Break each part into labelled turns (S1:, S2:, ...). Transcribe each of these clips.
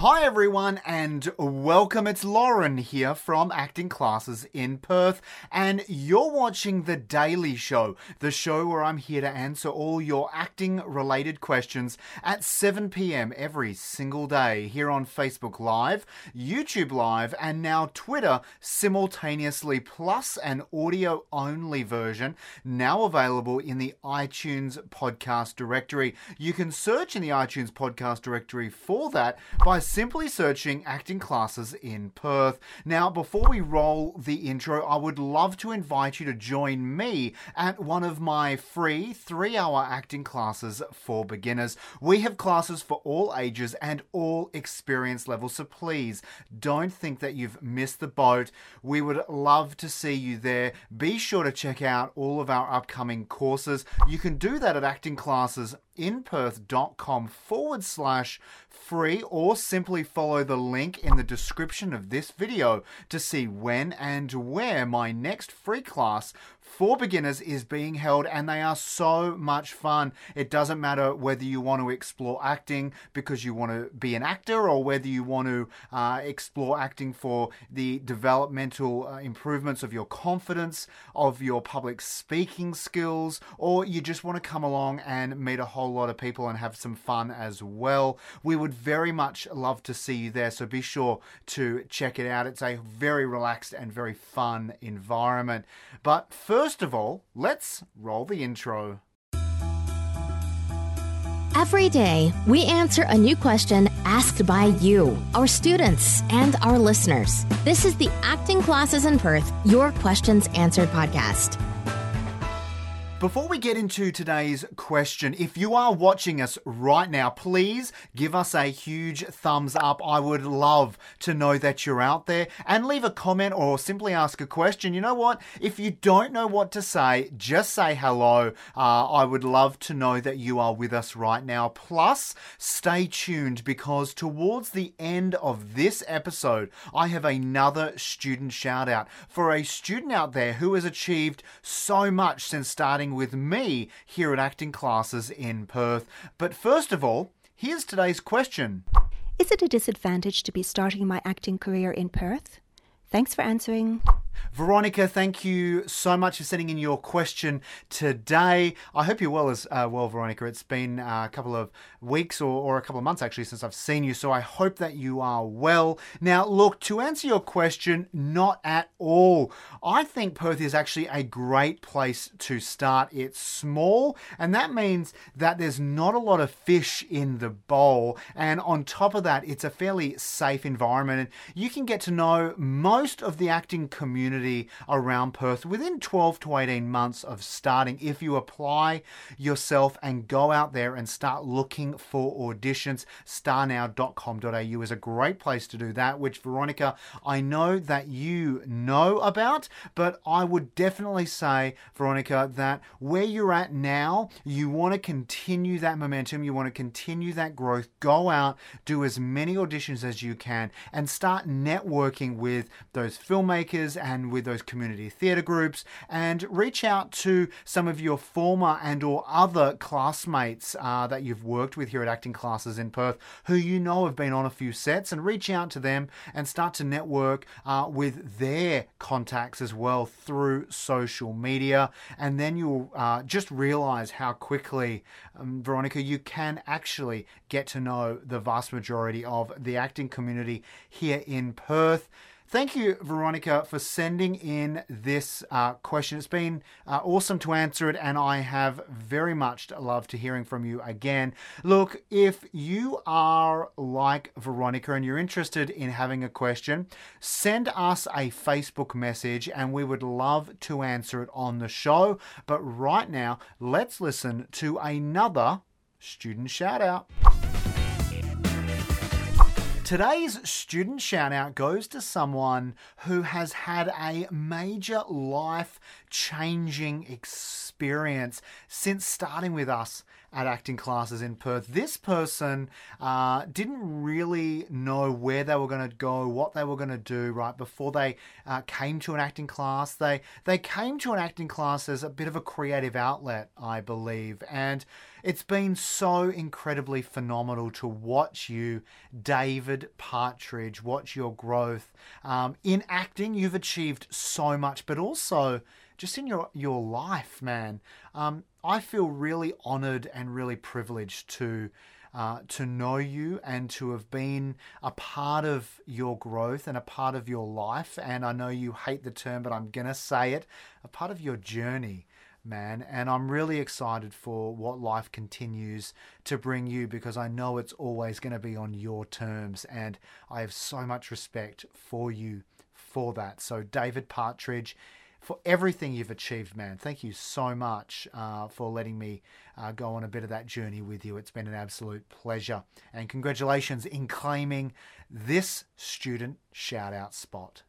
S1: Hi everyone and welcome. It's Lauren here from Acting Classes in Perth and you're watching The Daily Show, the show where I'm here to answer all your acting related questions at 7 p.m. every single day here on Facebook Live, YouTube Live and now Twitter simultaneously plus an audio only version now available in the iTunes podcast directory. You can search in the iTunes podcast directory for that by simply searching acting classes in Perth. Now, before we roll the intro, I would love to invite you to join me at one of my free three hour acting classes for beginners. We have classes for all ages and all experience levels, so please don't think that you've missed the boat. We would love to see you there. Be sure to check out all of our upcoming courses. You can do that at acting classes inperth.com forward slash free or simply follow the link in the description of this video to see when and where my next free class for beginners is being held and they are so much fun. It doesn't matter whether you want to explore acting because you want to be an actor or whether you want to uh, explore acting for the developmental uh, improvements of your confidence, of your public speaking skills, or you just want to come along and meet a whole lot of people and have some fun as well. We would very much love to see you there, so be sure to check it out. It's a very relaxed and very fun environment. But first of all, let's roll the intro.
S2: Every day, we answer a new question asked by you, our students, and our listeners. This is the Acting Classes in Perth Your Questions Answered podcast.
S1: Before we get into today's question, if you are watching us right now, please give us a huge thumbs up. I would love to know that you're out there and leave a comment or simply ask a question. You know what? If you don't know what to say, just say hello. Uh, I would love to know that you are with us right now. Plus, stay tuned because towards the end of this episode, I have another student shout out for a student out there who has achieved so much since starting with me here at Acting Classes in Perth. But first of all, here's today's question
S3: Is it a disadvantage to be starting my acting career in Perth? Thanks for answering.
S1: Veronica, thank you so much for sending in your question today. I hope you're well as uh, well, Veronica. It's been a couple of weeks or, or a couple of months actually since I've seen you, so I hope that you are well. Now, look, to answer your question, not at all. I think Perth is actually a great place to start. It's small, and that means that there's not a lot of fish in the bowl. And on top of that, it's a fairly safe environment, and you can get to know most of the acting community around Perth within 12 to 18 months of starting if you apply yourself and go out there and start looking for auditions. Starnow.com.au is a great place to do that, which Veronica, I know that you know about, but I would definitely say, Veronica, that where you're at now, you want to continue that momentum, you want to continue that growth, go out, do as many auditions as you can, and start networking with those filmmakers and with those community theatre groups, and reach out to some of your former and or other classmates uh, that you've worked with here at acting classes in Perth, who you know have been on a few sets, and reach out to them and start to network uh, with their contacts as well through social media, and then you'll uh, just realize how quickly, um, Veronica, you can actually get to know the vast majority of the acting community here in Perth. Thank you, Veronica, for sending in this uh, question. It's been uh, awesome to answer it, and I have very much loved to hearing from you again. Look, if you are like Veronica and you're interested in having a question, send us a Facebook message, and we would love to answer it on the show. But right now, let's listen to another student shout out. Today's student shout out goes to someone who has had a major life changing experience since starting with us at acting classes in Perth. This person uh, didn't really know where they were going to go, what they were going to do right before they uh, came to an acting class. They they came to an acting class as a bit of a creative outlet, I believe, and it's been so incredibly phenomenal to watch you, David Partridge, watch your growth um, in acting. You've achieved so much, but also just in your your life, man. Um, I feel really honoured and really privileged to. Uh, to know you and to have been a part of your growth and a part of your life. And I know you hate the term, but I'm to say it a part of your journey, man. And I'm really excited for what life continues to bring you because I know it's always to be on your terms. And I have so much respect for you for that. So, David Partridge, for everything you've achieved, man. Thank you so much uh, for letting me uh, go on a bit of that journey with you. It's been an absolute pleasure. And congratulations in claiming this student shout out spot.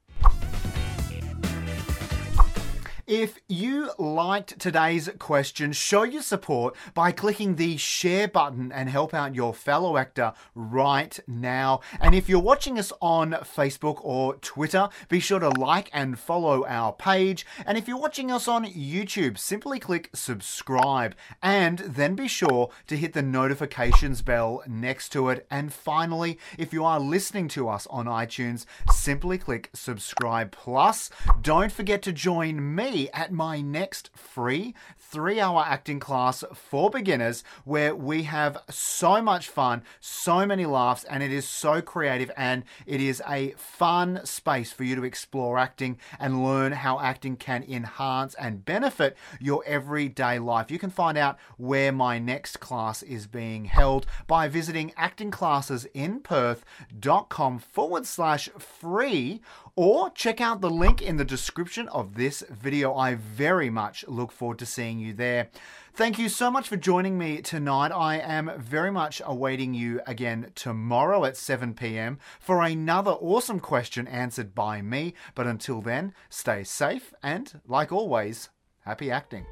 S1: If you liked today's question, show your support by clicking the share button and help out your fellow actor right now. And if you're watching us on Facebook or Twitter, be sure to like and follow our page. And if you're watching us on YouTube, simply click subscribe and then be sure to hit the notifications bell next to it. And finally, if you are listening to us on iTunes, simply click subscribe plus. Don't forget to join me at my next free three hour acting class for beginners where we have so much fun, so many laughs, and it is so creative and it is a fun space for you to explore acting and learn how acting can enhance and benefit your everyday life. You can find out where my next class is being held by visiting actingclassesinperth.com forward slash free or check out the link in the description of this video. I very much look forward to seeing you there. Thank you so much for joining me tonight. I am very much awaiting you again tomorrow at 7 p.m. for another awesome question answered by me. But until then, stay safe and, like always, happy acting.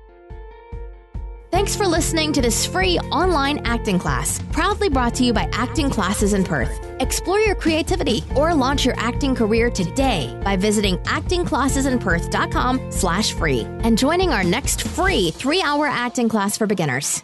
S2: Thanks for listening to this free online acting class, proudly brought to you by Acting Classes in Perth. Explore your creativity or launch your acting career today by visiting actingclassesinperth.com slash free and joining our next free three-hour acting class for beginners.